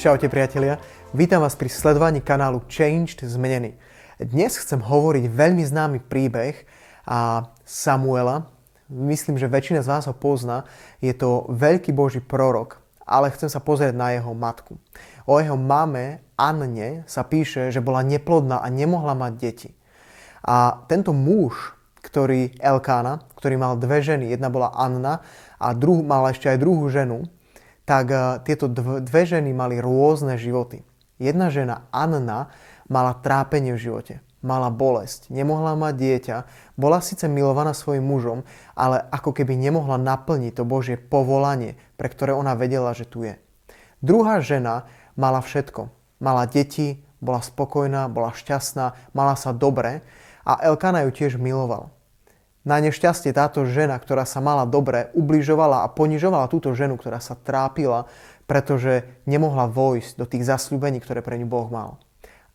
Čaute priatelia, vítam vás pri sledovaní kanálu Changed Zmenený. Dnes chcem hovoriť veľmi známy príbeh a Samuela. Myslím, že väčšina z vás ho pozná. Je to veľký boží prorok, ale chcem sa pozrieť na jeho matku. O jeho mame Anne sa píše, že bola neplodná a nemohla mať deti. A tento muž, ktorý Elkána, ktorý mal dve ženy, jedna bola Anna a druh, mal ešte aj druhú ženu, tak eh, tieto dve ženy mali rôzne životy. Jedna žena, Anna, mala trápenie v živote. Mala bolesť, nemohla mať dieťa, bola síce milovaná svojim mužom, ale ako keby nemohla naplniť to Božie povolanie, pre ktoré ona vedela, že tu je. Druhá žena mala všetko. Mala deti, bola spokojná, bola šťastná, mala sa dobre a Elkana ju tiež miloval. Na nešťastie táto žena, ktorá sa mala dobre, ubližovala a ponižovala túto ženu, ktorá sa trápila, pretože nemohla vojsť do tých zasľúbení, ktoré pre ňu Boh mal.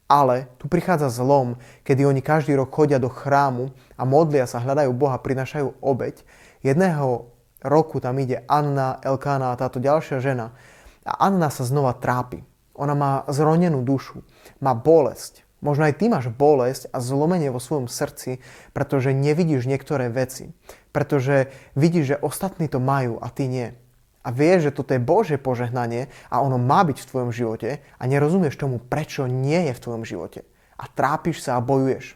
Ale tu prichádza zlom, kedy oni každý rok chodia do chrámu a modlia sa, hľadajú Boha, prinašajú obeď. Jedného roku tam ide Anna, Elkána a táto ďalšia žena. A Anna sa znova trápi. Ona má zronenú dušu, má bolesť, Možno aj ty máš bolesť a zlomenie vo svojom srdci, pretože nevidíš niektoré veci. Pretože vidíš, že ostatní to majú a ty nie. A vieš, že toto je Bože požehnanie a ono má byť v tvojom živote a nerozumieš tomu, prečo nie je v tvojom živote. A trápiš sa a bojuješ.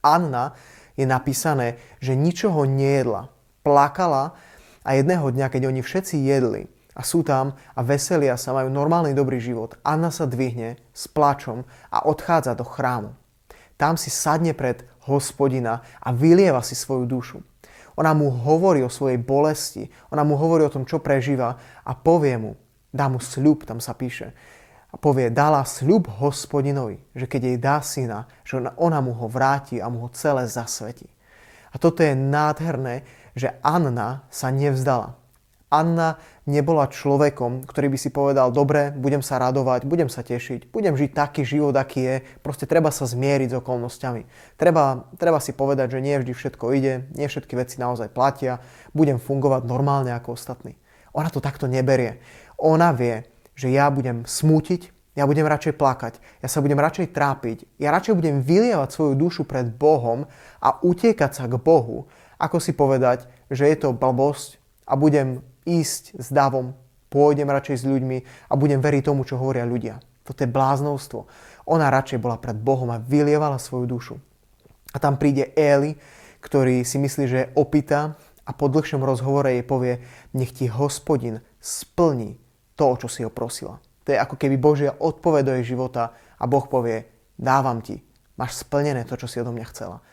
Anna je napísané, že ničoho nejedla. Plakala a jedného dňa, keď oni všetci jedli, a sú tam a veselia sa, majú normálny dobrý život. Anna sa dvihne s plačom a odchádza do chrámu. Tam si sadne pred hospodina a vylieva si svoju dušu. Ona mu hovorí o svojej bolesti, ona mu hovorí o tom, čo prežíva a povie mu, dá mu sľub, tam sa píše, a povie, dala sľub hospodinovi, že keď jej dá syna, že ona, mu ho vráti a mu ho celé zasvetí. A toto je nádherné, že Anna sa nevzdala. Anna nebola človekom, ktorý by si povedal, dobre, budem sa radovať, budem sa tešiť, budem žiť taký život, aký je, proste treba sa zmieriť s okolnostiami. Treba, treba si povedať, že nie vždy všetko ide, nie všetky veci naozaj platia, budem fungovať normálne ako ostatní. Ona to takto neberie. Ona vie, že ja budem smútiť, ja budem radšej plakať, ja sa budem radšej trápiť, ja radšej budem vylievať svoju dušu pred Bohom a utiekať sa k Bohu, ako si povedať, že je to blbosť a budem ísť s davom, pôjdem radšej s ľuďmi a budem veriť tomu, čo hovoria ľudia. Toto je bláznovstvo. Ona radšej bola pred Bohom a vylievala svoju dušu. A tam príde Eli, ktorý si myslí, že je opýta a po dlhšom rozhovore jej povie, nech ti hospodin splní to, čo si ho prosila. To je ako keby Božia odpoveď do jej života a Boh povie, dávam ti, máš splnené to, čo si odo mňa chcela.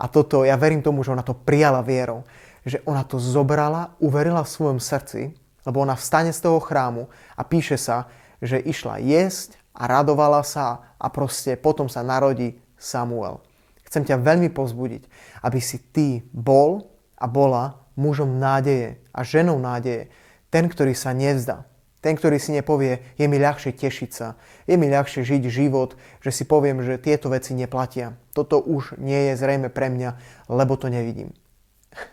A toto, ja verím tomu, že ona to prijala vierou že ona to zobrala, uverila v svojom srdci, lebo ona vstane z toho chrámu a píše sa, že išla jesť a radovala sa a proste potom sa narodí Samuel. Chcem ťa veľmi pozbudiť, aby si ty bol a bola mužom nádeje a ženou nádeje. Ten, ktorý sa nevzdá. Ten, ktorý si nepovie, je mi ľahšie tešiť sa, je mi ľahšie žiť život, že si poviem, že tieto veci neplatia. Toto už nie je zrejme pre mňa, lebo to nevidím.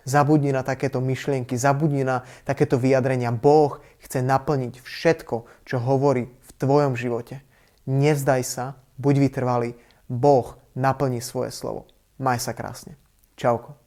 Zabudni na takéto myšlienky, zabudni na takéto vyjadrenia. Boh chce naplniť všetko, čo hovorí v tvojom živote. Nevzdaj sa, buď vytrvalý, Boh naplní svoje slovo. Maj sa krásne. Čauko.